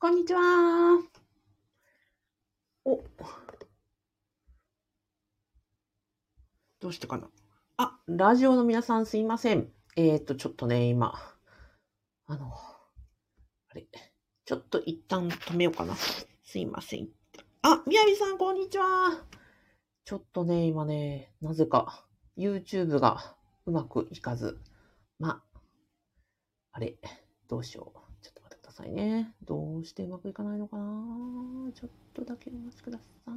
こんにちは。お。どうしてかなあ、ラジオの皆さんすいません。えっ、ー、と、ちょっとね、今、あの、あれ、ちょっと一旦止めようかな。すいません。あ、みやびさん、こんにちは。ちょっとね、今ね、なぜか、YouTube がうまくいかず。ま、あれ、どうしよう。さいね。どうしてうまくいかないのかなちょっとだけお待ちください。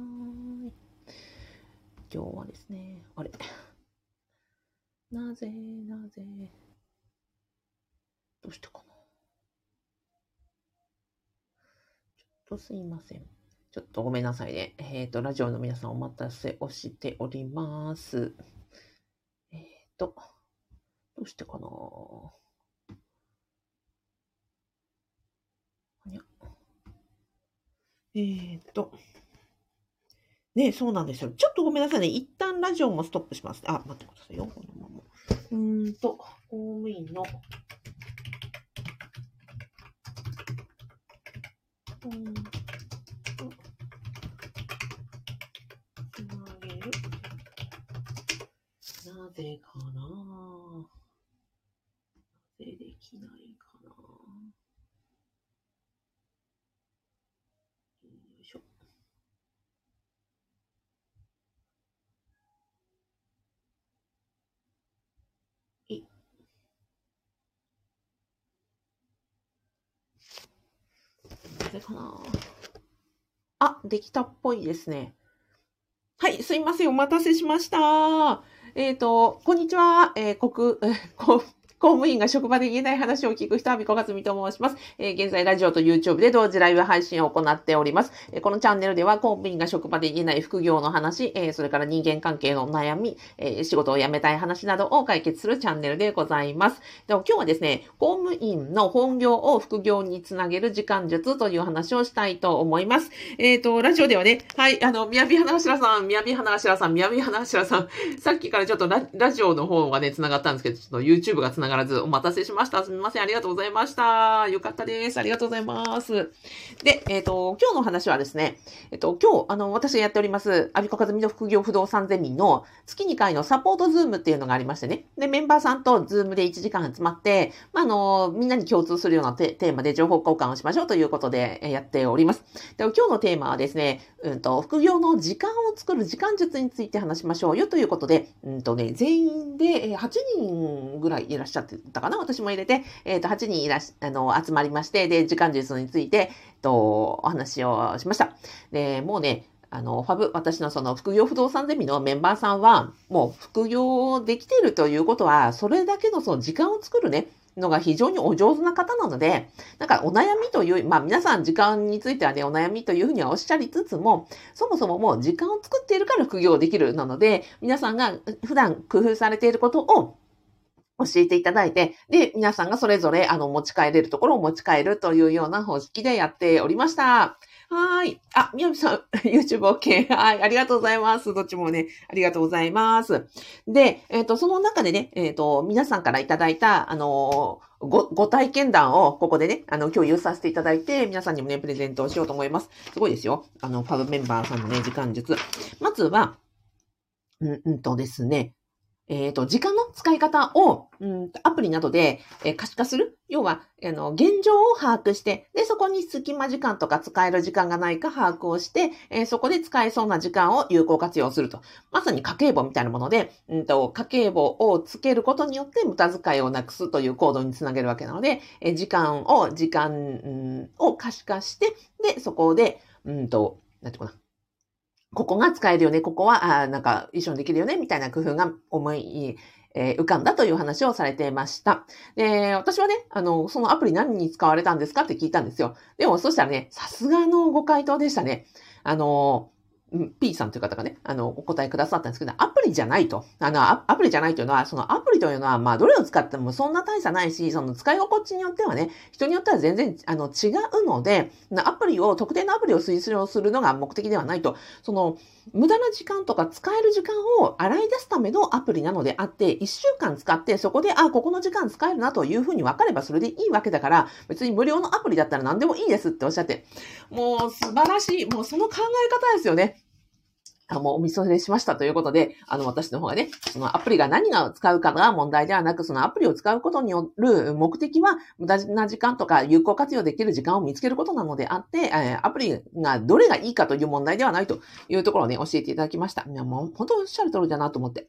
今日はですね、あれ。なぜ、なぜ。どうしてかなちょっとすいません。ちょっとごめんなさいね。えっ、ー、と、ラジオの皆さんお待たせをしております。えっ、ー、と、どうしてかなえっ、と、ねそうなんですよ。ちょっとごめんなさいね。一旦ラジオもストップします。あ、待ってくださいよ。このまま。うんと、公務員の、うんぜかななぜできないなぜかなあ、できたっぽいですね。はい、すいません。お待たせしました。えっ、ー、と、こんにちは。えー、国、えー、公務員が職場で言えない話を聞く人は、みこがつみと申します。えー、現在、ラジオと YouTube で同時ライブ配信を行っております。えー、このチャンネルでは、公務員が職場で言えない副業の話、えー、それから人間関係の悩み、え仕事を辞めたい話などを解決するチャンネルでございます。でも今日はですね、公務員の本業を副業につなげる時間術という話をしたいと思います。えっ、と、ラジオではね、はい、あの、みやび花頭さん、みやび花頭さん、みやび花頭さん、さっきからちょっとララジオの方がね、繋がったんですけど、ちょっと YouTube が繋がらず、お待たせしました。すみません。ありがとうございました。よかったです。ありがとうございます。で、えっ、ー、と、今日の話はですね、えっ、ー、と、今日、あの、私がやっております、アビコカズミの副業不動産ゼミの月2回のサポートズームっていうのがありましてね。で、メンバーさんとズームで1時間集まって、まあ、あの、みんなに共通するようなテーマで情報交換をしましょうということでやっております。で、今日のテーマはですね、うんと、副業の時間を作る時間術について話しましょうよということで、うんとね、全員で8人ぐらいいらっしゃったかな私も入れて、えっ、ー、と、8人いらし、あの、集まりまして、で、時間術について、えっと、お話をしました。で、もうね、あの、ファブ、私のその副業不動産ゼミのメンバーさんは、もう副業できているということは、それだけのその時間を作るね、のが非常にお上手な方なので、なんかお悩みという、まあ皆さん時間についてはね、お悩みというふうにはおっしゃりつつも、そもそももう時間を作っているから副業できるなので、皆さんが普段工夫されていることを教えていただいて、で、皆さんがそれぞれ、あの、持ち帰れるところを持ち帰るというような方式でやっておりました。はい。あ、みやびさん、YouTube OK。はい。ありがとうございます。どっちもね、ありがとうございます。で、えっ、ー、と、その中でね、えっ、ー、と、皆さんからいただいた、あのご、ご体験談をここでね、あの、共有させていただいて、皆さんにもね、プレゼントをしようと思います。すごいですよ。あの、ファブメンバーさんのね、時間術。まずは、うん、うんとですね、えっ、ー、と、時間の使い方を、うん、アプリなどで、えー、可視化する。要は、あの、現状を把握して、で、そこに隙間時間とか使える時間がないか把握をして、えー、そこで使えそうな時間を有効活用すると。まさに家計簿みたいなもので、うんと、家計簿をつけることによって無駄遣いをなくすという行動につなげるわけなので、え時間を、時間、うん、を可視化して、で、そこで、うんと、なんていうかな。ここが使えるよね、ここは、あなんか衣装できるよね、みたいな工夫が思い、えー、浮かんだという話をされていました。で、私はね、あの、そのアプリ何に使われたんですかって聞いたんですよ。でも、そしたらね、さすがのご回答でしたね。あの、P さんという方がね、あの、お答えくださったんですけど、アプリじゃないと。あの、アプリじゃないというのは、そのアプリというのは、まあ、どれを使ってもそんな大差ないし、その使い心地によってはね、人によっては全然、あの、違うので、アプリを、特定のアプリを推奨するのが目的ではないと。その、無駄な時間とか使える時間を洗い出すためのアプリなのであって、1週間使ってそこで、あ、ここの時間使えるなというふうに分かればそれでいいわけだから、別に無料のアプリだったら何でもいいですっておっしゃって、もう素晴らしい。もうその考え方ですよね。あもうお見それしましたということで、あの、私の方がね、そのアプリが何が使うかが問題ではなく、そのアプリを使うことによる目的は、無駄な時間とか有効活用できる時間を見つけることなのであって、えアプリがどれがいいかという問題ではないというところをね、教えていただきました。いや、もう本当おっしゃる通りだなと思って。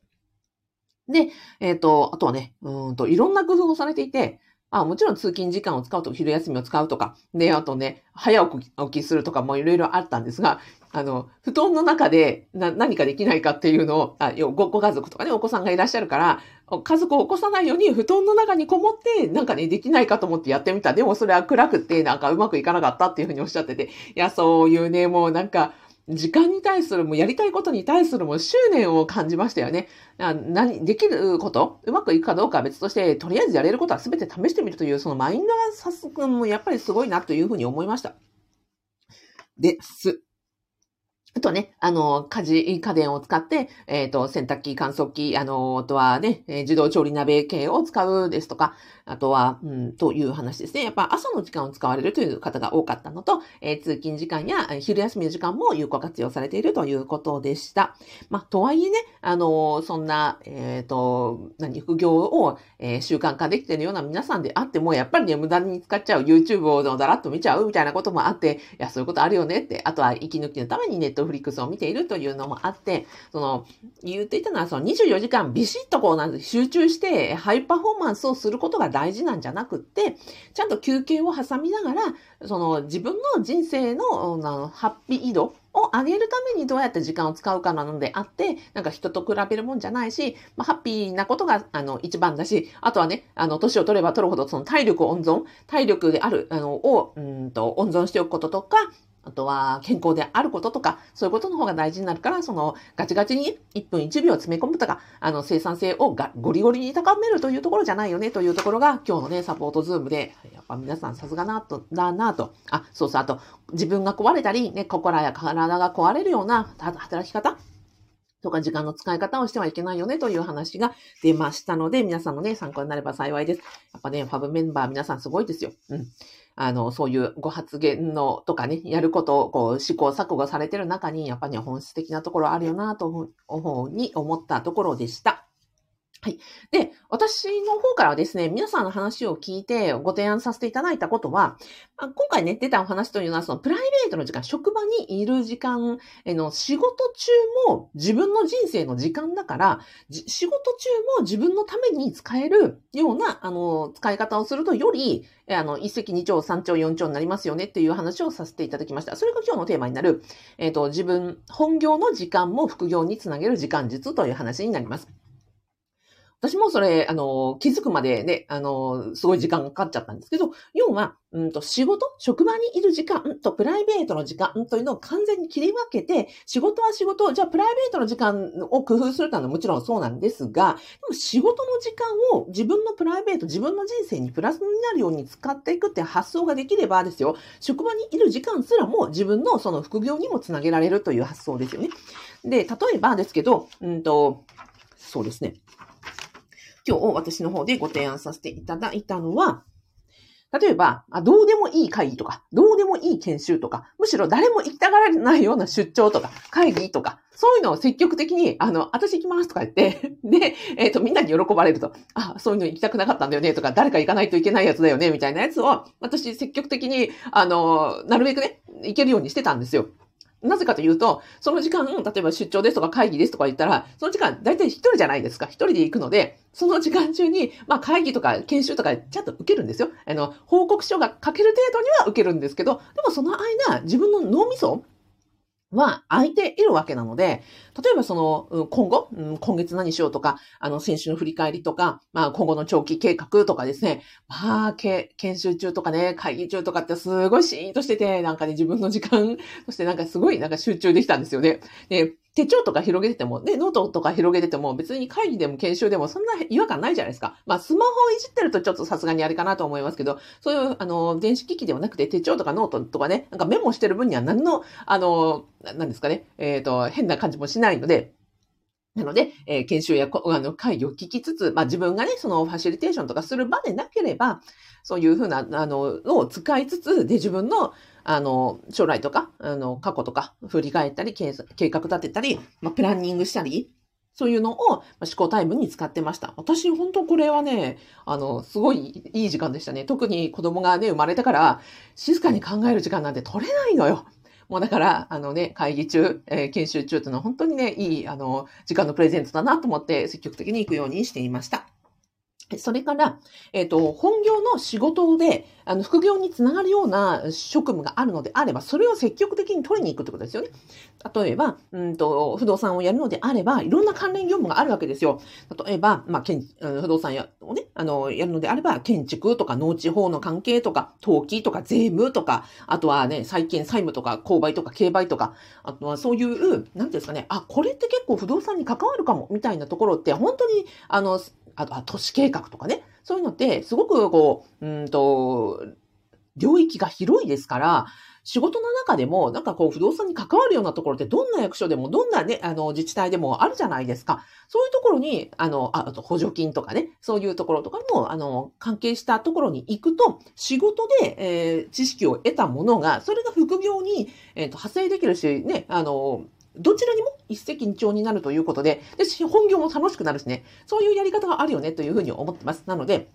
で、えっ、ー、と、あとはね、うんと、いろんな工夫をされていて、あもちろん通勤時間を使うとか、昼休みを使うとか、で、あとね、早起きするとかもいろいろあったんですが、あの、布団の中でな何かできないかっていうのを、あごご家族とかね、お子さんがいらっしゃるから、家族を起こさないように布団の中にこもって、なんかね、できないかと思ってやってみた。でもそれは暗くて、なんかうまくいかなかったっていうふうにおっしゃってて、いや、そういうね、もうなんか、時間に対する、もやりたいことに対するも執念を感じましたよね。何、できることうまくいくかどうかは別として、とりあえずやれることは全て試してみるという、そのマインドが早速もやっぱりすごいなというふうに思いました。です。あとね、あの、家事、家電を使って、えっ、ー、と、洗濯機、乾燥機、あの、あとはね、え自動調理鍋系を使うですとか、あとは、うん、という話ですね。やっぱ朝の時間を使われるという方が多かったのと、えー、通勤時間や昼休みの時間も有効活用されているということでした。まあ、とはいえね、あの、そんな、えっ、と、何、副業を、え、習慣化できているような皆さんであっても、やっぱりね、無駄に使っちゃう YouTube をだらっと見ちゃうみたいなこともあって、いや、そういうことあるよねって、あとは息抜きのためにネットフリックスを見ているというのもあって、その、言っていたのは、その24時間ビシッとこう、なん集中して、ハイパフォーマンスをすることが大事なんじゃなくって、ちゃんと休憩を挟みながら、その自分の人生ののハッピー移動を上げるためにどうやって時間を使うかなのであって、なんか人と比べるもんじゃないし、まあ、ハッピーなことが、あの、一番だし、あとはね、あの、年を取れば取るほど、その体力温存、体力である、あの、を、うんと、温存しておくこととか、あとは健康であることとか、そういうことの方が大事になるから、そのガチガチに1分1秒詰め込むとか、あの生産性をがゴリゴリに高めるというところじゃないよねというところが今日のね、サポートズームで、やっぱ皆さんさすがなと、だなと。あ、そうそう、あと自分が壊れたり、ね、心や体が壊れるような働き方とか時間の使い方をしてはいけないよねという話が出ましたので、皆さんのね、参考になれば幸いです。やっぱね、ファブメンバー皆さんすごいですよ。うん。あの、そういうご発言のとかね、やることをこう試行錯誤されてる中に、やっぱり本質的なところあるよなと思うに思ったところでした。はい。で、私の方からはですね、皆さんの話を聞いてご提案させていただいたことは、まあ、今回ね、出たお話というのは、そのプライベートの時間、職場にいる時間、えの仕事中も自分の人生の時間だから、仕事中も自分のために使えるような、あの、使い方をするとより、あの、一石二鳥、三鳥、四鳥になりますよねっていう話をさせていただきました。それが今日のテーマになる、えっ、ー、と、自分、本業の時間も副業につなげる時間術という話になります。私もそれ、あの、気づくまでね、あの、すごい時間がかかっちゃったんですけど、要は、うんと、仕事、職場にいる時間？とプライベートの時間？というのを完全に切り分けて、仕事は仕事、じゃあプライベートの時間を工夫するというのはもちろんそうなんですが、でも仕事の時間を自分のプライベート、自分の人生にプラスになるように使っていくって発想ができればですよ、職場にいる時間すらも自分のその副業にもつなげられるという発想ですよね。で、例えばですけど、うんと、そうですね。今日私の方でご提案させていただいたのは、例えば、どうでもいい会議とか、どうでもいい研修とか、むしろ誰も行きたがらないような出張とか、会議とか、そういうのを積極的に、あの、私行きますとか言って、で、えっ、ー、と、みんなに喜ばれると、あ、そういうの行きたくなかったんだよねとか、誰か行かないといけないやつだよねみたいなやつを、私積極的に、あの、なるべくね、行けるようにしてたんですよ。なぜかというと、その時間、例えば出張ですとか会議ですとか言ったら、その時間、大体一人じゃないですか。一人で行くので、その時間中に、まあ会議とか研修とかちゃんと受けるんですよ。あの、報告書が書ける程度には受けるんですけど、でもその間、自分の脳みそは空いているわけなので、例えばその、今後、今月何しようとか、あの、先週の振り返りとか、まあ、今後の長期計画とかですね、まあ、研修中とかね、会議中とかってすごいシーンとしてて、なんかね、自分の時間としてなんかすごいなんか集中できたんですよね。で、手帳とか広げてても、ね、ノートとか広げてても、別に会議でも研修でもそんな違和感ないじゃないですか。まあ、スマホをいじってるとちょっとさすがにあれかなと思いますけど、そういう、あの、電子機器ではなくて手帳とかノートとかね、なんかメモしてる分には何の、あの、何ですかね、えっ、ー、と、変な感じもしないので、なので、えー、研修やあの会議を聞きつつ、まあ、自分がね、そのファシリテーションとかする場でなければ、そういうふうな、あの、を使いつつ、で、自分の、あの、将来とか、あの、過去とか、振り返ったり、計画立てたり、まあ、プランニングしたり、そういうのを思考タイムに使ってました。私、本当これはね、あの、すごいいい時間でしたね。特に子供がね、生まれてから、静かに考える時間なんて取れないのよ。もうだから、あのね、会議中、えー、研修中というのは本当にね、いい、あの、時間のプレゼントだなと思って積極的に行くようにしていました。それから、えっ、ー、と、本業の仕事で、あの、副業につながるような職務があるのであれば、それを積極的に取りに行くってことですよね。例えば、うんと、不動産をやるのであれば、いろんな関連業務があるわけですよ。例えば、まあ、建不動産をね、あの、やるのであれば、建築とか農地法の関係とか、登記とか税務とか、あとはね、債権債務とか、購買とか、競売とか、あとはそういう、なんていうんですかね、あ、これって結構不動産に関わるかも、みたいなところって、本当に、あの、あとは都市計画とかね、そういうのって、すごくこう、うんと、領域が広いですから、仕事の中でも、なんかこう、不動産に関わるようなところって、どんな役所でも、どんなね、あの、自治体でもあるじゃないですか。そういうところに、あの、あと補助金とかね、そういうところとかも、あの、関係したところに行くと、仕事で、えー、知識を得たものが、それが副業に、えっ、ー、と、派生できるし、ね、あの、どちらにも一石二鳥になるということで、で、本業も楽しくなるしね、そういうやり方があるよねというふうに思ってます。なので、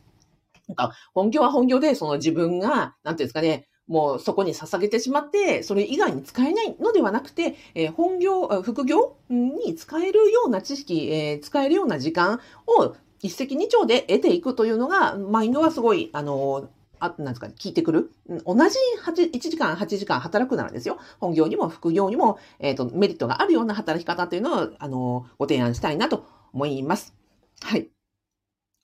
なんか、本業は本業で、その自分が、なんていうんですかね、もうそこに捧げてしまって、それ以外に使えないのではなくて、えー、本業、副業に使えるような知識、えー、使えるような時間を一石二鳥で得ていくというのが、マインドはすごい、あのあ、なんですかね、聞いてくる？同じ8、1時間、8時間働くならですよ。本業にも副業にも、えっ、ー、と、メリットがあるような働き方というのを、あの、ご提案したいなと思います。はい。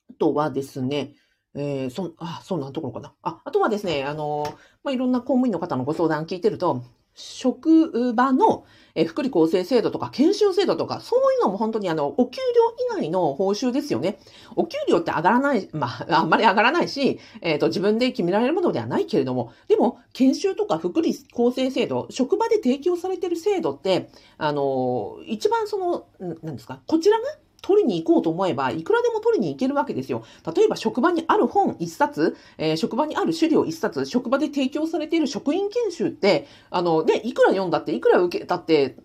あとはですね、えー、そ、あ、そんなところかな。あ、あとはですね、あの、まあ、いろんな公務員の方のご相談聞いてると、職場の福利厚生制度とか研修制度とか、そういうのも本当にあの、お給料以外の報酬ですよね。お給料って上がらない、まあ、あんまり上がらないし、えっ、ー、と、自分で決められるものではないけれども、でも、研修とか福利厚生制度、職場で提供されてる制度って、あの、一番その、何ですか、こちらが取りに行こうと思えば、いくらでも取りに行けるわけですよ。例えば、職場にある本一冊、えー、職場にある資料一冊、職場で提供されている職員研修って、あの、ね、いくら読んだって、いくら受けたって、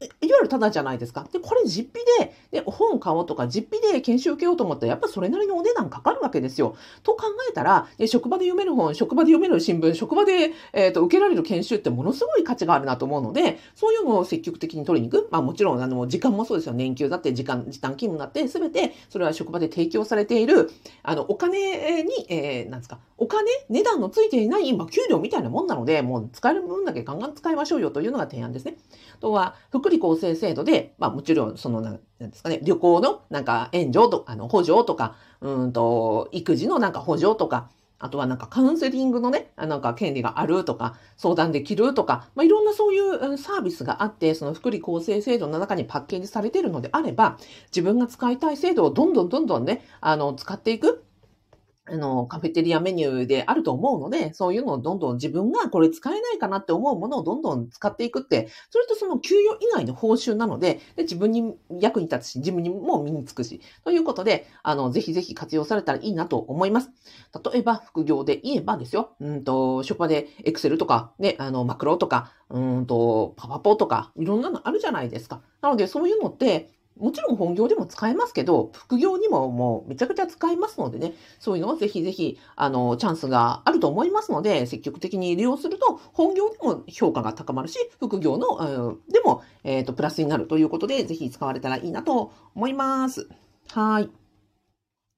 いわゆるただじゃないですか。で、これ実費で、で、本買おうとか、実費で研修受けようと思ったら、やっぱそれなりのお値段かかるわけですよ。と考えたら、職場で読める本、職場で読める新聞、職場で、えっ、ー、と、受けられる研修ってものすごい価値があるなと思うので、そういうのを積極的に取りに行く。まあもちろん、あの、時間もそうですよ。年休だって、時間、時短勤務だって、すべて、それは職場で提供されている、あの、お金に、えー、なんですか、お金、値段のついていない、まあ、給料みたいなもんなので、もう使える分だけガンガン使いましょうよというのが提案ですね。あとは、福利厚生制度で、まあもちろん、その、なんですかね、旅行のなんか援助と、あの、補助とか、うんと、育児のなんか補助とか、あとはなんかカウンセリングのね、なんか権利があるとか、相談できるとか、まあ、いろんなそういうサービスがあって、その福利厚生制度の中にパッケージされているのであれば、自分が使いたい制度をどんどんどんどんね、あの、使っていく。あの、カフェテリアメニューであると思うので、そういうのをどんどん自分がこれ使えないかなって思うものをどんどん使っていくって、それとその給与以外の報酬なので、で自分に役に立つし、自分にも身につくし、ということで、あの、ぜひぜひ活用されたらいいなと思います。例えば、副業で言えばですよ、うんと、職場でエクセルとか、ね、あの、マクロとか、うんと、パワポとか、いろんなのあるじゃないですか。なので、そういうのって、もちろん本業でも使えますけど、副業にももうめちゃくちゃ使えますのでね、そういうのをぜひぜひ、あの、チャンスがあると思いますので、積極的に利用すると、本業でも評価が高まるし、副業の、でも、えっ、ー、と、プラスになるということで、ぜひ使われたらいいなと思います。はい。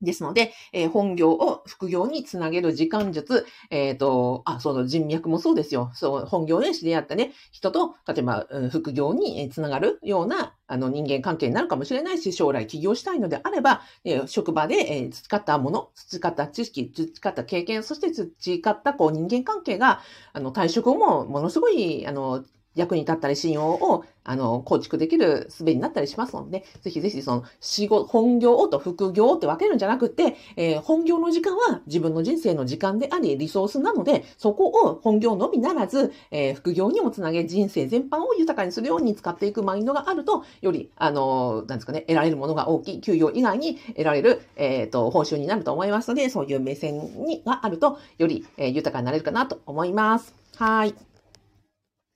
ですので、えー本業を副業につなげる時間術、えっ、と、あ、その人脈もそうですよ。そう、本業で知り合ったね、人と、例えば、うん副業につながるような、あの、人間関係になるかもしれないし、将来起業したいのであれば、えー職場で、えー培ったもの、培った知識、培った経験、そして培った、こう、人間関係が、あの、退職後も、ものすごい、あの、役に立ったり、信用を、あの、構築できる術になったりしますので、ぜひぜひその、仕事、本業と副業って分けるんじゃなくて、えー本業の時間は自分の人生の時間であり、リソースなので、そこを本業のみならず、えー副業にもつなげ、人生全般を豊かにするように使っていくマインドがあると、より、あの、なんですかね、得られるものが大きい、給与以外に得られる、えっ、と、報酬になると思いますので、そういう目線にがあると、より、え豊かになれるかなと思います。はい。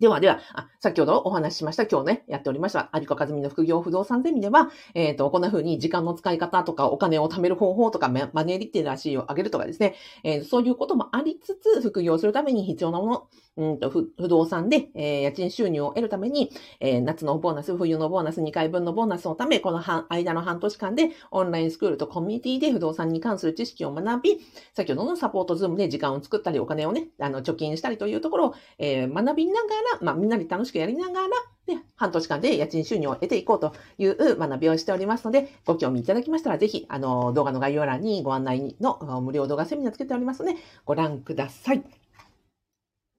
ではでは、あ、先ほどお話ししました、今日ね、やっておりました、有子和美の副業不動産ゼミでは、えっ、と、こんな風に時間の使い方とか、お金を貯める方法とか、マネーリテラシーを上げるとかですね、えーそういうこともありつつ、副業するために必要なもの、うんと、不動産で、えー家賃収入を得るために、え夏のボーナス、冬のボーナス、2回分のボーナスのため、この間の半年間で、オンラインスクールとコミュニティで不動産に関する知識を学び、先ほどのサポートズームで時間を作ったり、お金をね、あの、貯金したりというところを、え学びながら、まあ、みんなで楽しくやりながら、で、半年間で家賃収入を得ていこうという学びをしておりますので、ご興味いただきましたら、ぜひ、あの、動画の概要欄にご案内の無料動画セミナーつけておりますので、ご覧ください。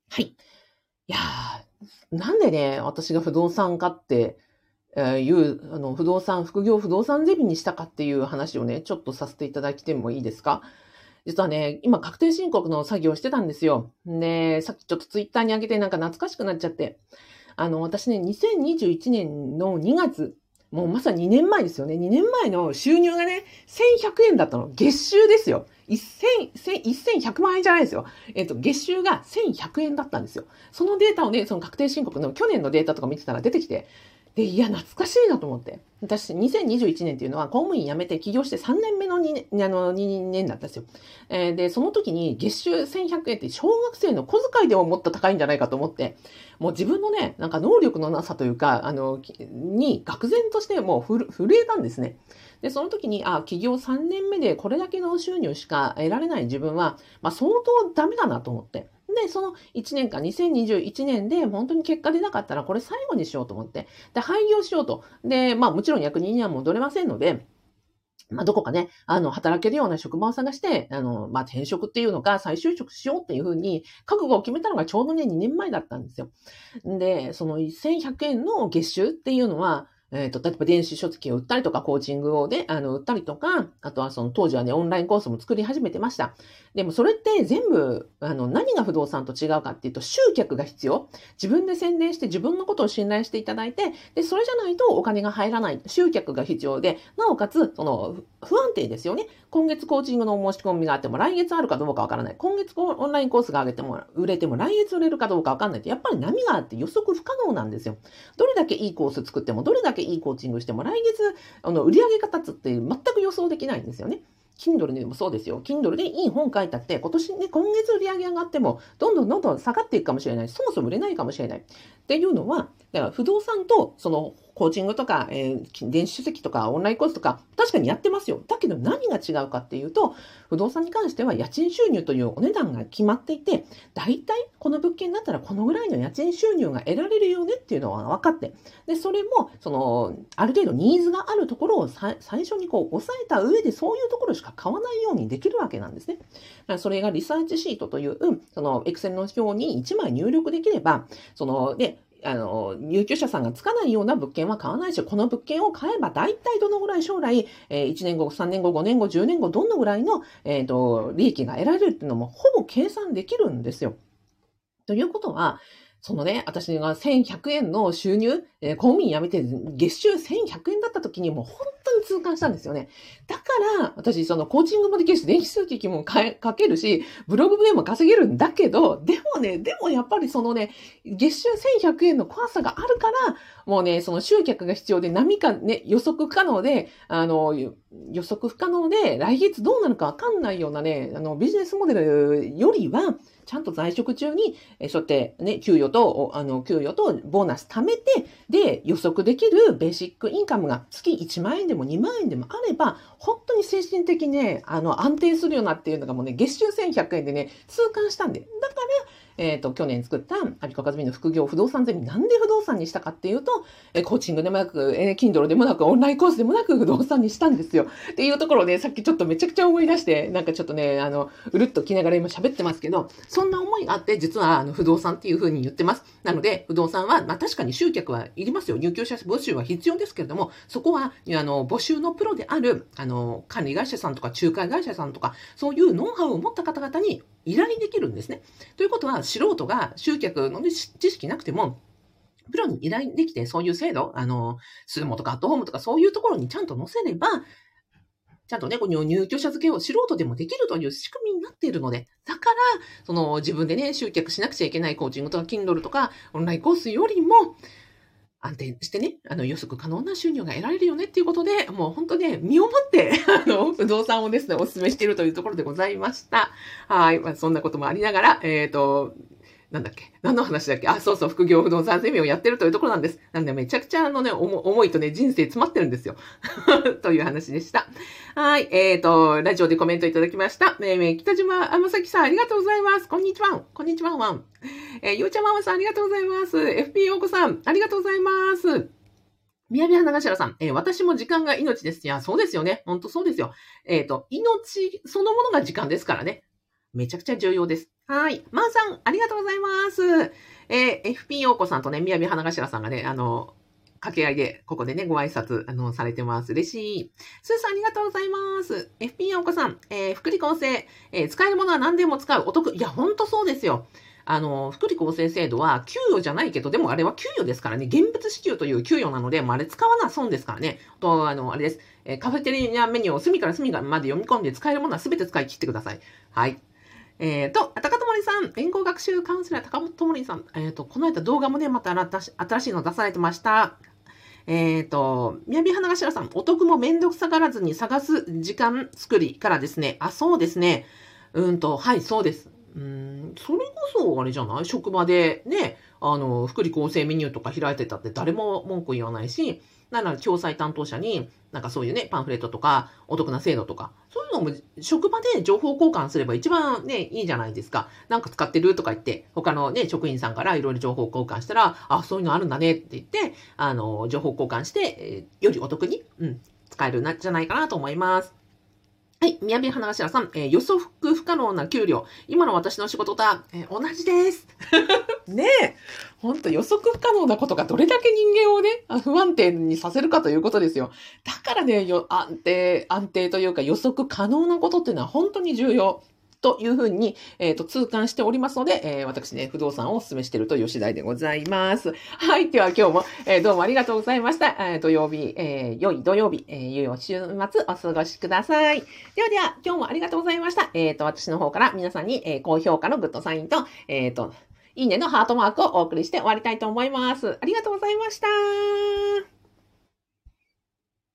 はい。いや、なんでね、私が不動産家って、えいう、あの、不動産、副業不動産ゼミにしたかっていう話をね、ちょっとさせていただいてもいいですか？実はね、今確定申告の作業をしてたんですよ。で、さっきちょっとツイッターに上げてなんか懐かしくなっちゃって。あの、私ね、2021年の2月、もうまさに2年前ですよね。2年前の収入がね、1100円だったの。月収ですよ。1100万円じゃないですよ。えっ、と、月収が1100円だったんですよ。そのデータをね、その確定申告の去年のデータとか見てたら出てきて、で、いや、懐かしいなと思って。私、2021年っていうのは公務員辞めて起業して3年目の 2, 年あの2年だったんですよ。えーで、その時に月収1100円って小学生の小遣いでももっと高いんじゃないかと思って、もう自分のね、なんか能力のなさというか、あの、に愕然としてもう震えたんですね。で、その時に、あ、起業3年目でこれだけの収入しか得られない自分は、まあ相当ダメだなと思って。で、その1年間、2021年で本当に結果出なかったらこれ最後にしようと思って。で、廃業しようと。で、まあもちろん役人には戻れませんので、まあ、どこかね、あの、働けるような職場を探して、あの、まあ、転職っていうのか、再就職しようっていうふうに、覚悟を決めたのがちょうどね、2年前だったんですよ。で、その1100円の月収っていうのは、えっ、と、例えば電子書籍を売ったりとか、コーチングをで、あの、売ったりとか、あとはその当時はね、オンラインコースも作り始めてました。でもそれって全部、あの、何が不動産と違うかっていうと、集客が必要。自分で宣伝して自分のことを信頼していただいて、で、それじゃないとお金が入らない。集客が必要で、なおかつ、その、不安定ですよね。今月コーチングの申し込みがあっても、来月あるかどうかわからない。今月オンラインコースが上げても、売れても、来月売れるかどうかわかんないって、やっぱり波があって予測不可能なんですよ。どれだけいいコース作っても、どれだけいいコーチングしても、来月、あの、売り上げ方って全く予想できないんですよね。Kindle でもそうですよ。Kindle でいい本書いたって、今年ね、今月売り上げ上がっても、どんどんどんどん下がっていくかもしれない。そもそも売れないかもしれない。っていうのは、だから不動産と、その、コーチングとか、えー電子書籍とか、オンラインコースとか、確かにやってますよ。だけど何が違うかっていうと、不動産に関しては家賃収入というお値段が決まっていて、大体この物件だったらこのぐらいの家賃収入が得られるよねっていうのは分かって、で、それも、その、ある程度ニーズがあるところを最初にこう、抑えた上でそういうところしか買わないようにできるわけなんですね。それがリサーチシートという、その、エクセルの表に1枚入力できれば、その、で、あの、入居者さんがつかないような物件は買わないし、この物件を買えば大体どのぐらい将来、えー1年後、3年後、5年後、10年後、どのぐらいの、えーと、利益が得られるっていうのもほぼ計算できるんですよ。ということは、そのね、私が1100円の収入、えー公務員辞めて月収1100円だった時にもう本当に痛感したんですよね。だから、私、そのコーチングもできるし、電気書籍もかけるし、ブログでも稼げるんだけど、でもね、でもやっぱりそのね、月収1100円の怖さがあるから、もうね、その集客が必要で波かね、予測不可能で、あの、予測不可能で、来月どうなるかわかんないようなね、あの、ビジネスモデルよりは、ちゃんと在職中に、えそうやってね、給与と、あの、給与とボーナス貯めて、で、予測できるベーシックインカムが月1万円でも2万円でもあれば、本当に精神的にね、あの、安定するようなっていうのがもうね、月収1100円でね、痛感したんで。だから、えっ、ー、と、去年作ったアビコカズミの副業不動産ゼミ、なんで不動産にしたかっていうと、えー、コーチングでもなく、えー、Kindle でもなく、オンラインコースでもなく不動産にしたんですよ。っていうところで、さっきちょっとめちゃくちゃ思い出して、なんかちょっとね、あの、うるっときながら今喋ってますけど、そんな思いがあって、実はあの不動産っていうふうに言ってます。なので、不動産は、まあ確かに集客はいりますよ。入居者募集は必要ですけれども、そこは、あの、募集のプロである、あの、管理会社さんとか仲介会社さんとか、そういうノウハウを持った方々に依頼できるんですね。ということは、素人が集客の知識なくても、プロに依頼できて、そういう制度、あの、スーモとかアットホームとかそういうところにちゃんと載せれば、ちゃんとね、この入居者付けを素人でもできるという仕組みになっているので、だから、その自分でね、集客しなくちゃいけないコーチングとか Kindle とかオンラインコースよりも、安定してね、あの予測可能な収入が得られるよねっていうことで、もう本当ね、身をもって、あの、不動産をですね、お勧めしているというところでございました。はい。まあ、そんなこともありながら、えっ、ー、と、なんだっけ？何の話だっけ？あ、そうそう、副業不動産ゼミをやってるというところなんです。なんで、めちゃくちゃあのね、思いとね、人生詰まってるんですよ。という話でした。はい。えっ、ー、と、ラジオでコメントいただきました。めいめい、北島天崎さん、ありがとうございます。こんにちは。こんにちは、ワン。えー、ゆうちゃままさん、ありがとうございます。FP ようこさん、ありがとうございます。宮部花頭さん、えー、私も時間が命です。いや、そうですよね。ほんとそうですよ。えっ、ー、と、命そのものが時間ですからね。めちゃくちゃ重要です。はい。まー、さん、ありがとうございます。えー、FP 陽子さんとね、宮部花頭さんがね、あの、掛け合いで、ここでね、ご挨拶、あの、されてます。嬉しい。スーさん、ありがとうございます。FP 陽子さん、えー、福利厚生、えー、使えるものは何でも使う。お得。いや、ほんとそうですよ。あの、福利厚生制度は給与じゃないけど、でもあれは給与ですからね、現物支給という給与なので、もうあれ使わな損ですからね。と、あの、あれです。えカフェテリアメニューを隅から隅まで読み込んで使えるものは全て使い切ってください。はい。えっ、ー、と、高友さん、言語学習カウンセラー高友さん、えっ、ー、と、この間動画もね、また新しいの出されてました。えっ、ー、と、宮城花頭さん、お得もめんどくさがらずに探す時間作りからですね。あ、そうですね。うんと、はい、そうです。うん、それこそあれじゃない？職場でね、あの、福利厚生メニューとか開いてたって誰も文句言わないし、なら共済担当者に、なんかそういうね、パンフレットとか、お得な制度とか、そういうのも職場で情報交換すれば一番ね、いいじゃないですか。なんか使ってるとか言って、他のね、職員さんからいろいろ情報交換したら、あ、そういうのあるんだねって言って、あの、情報交換して、よりお得に、うん、使えるんじゃないかなと思います。はい。宮部花頭さん、えー、予測不可能な給料。今の私の仕事とは、えー、同じです。ねえ。ほんと予測不可能なことがどれだけ人間をね、不安定にさせるかということですよ。だからね、よ安定、安定というか予測可能なことっていうのは本当に重要。というふうに、えっ、ー、と、痛感しておりますので、えー、私ね、不動産をお勧めしているという次第でございます。はい。では今日も、えー、どうもありがとうございました。えー、土曜日、えー、良い土曜日、えー、良い週末お過ごしください。ではでは、今日もありがとうございました。えっ、ー、と、私の方から皆さんに、えー、高評価のグッドサインと、えっ、ー、と、いいねのハートマークをお送りして終わりたいと思います。ありがとうございました。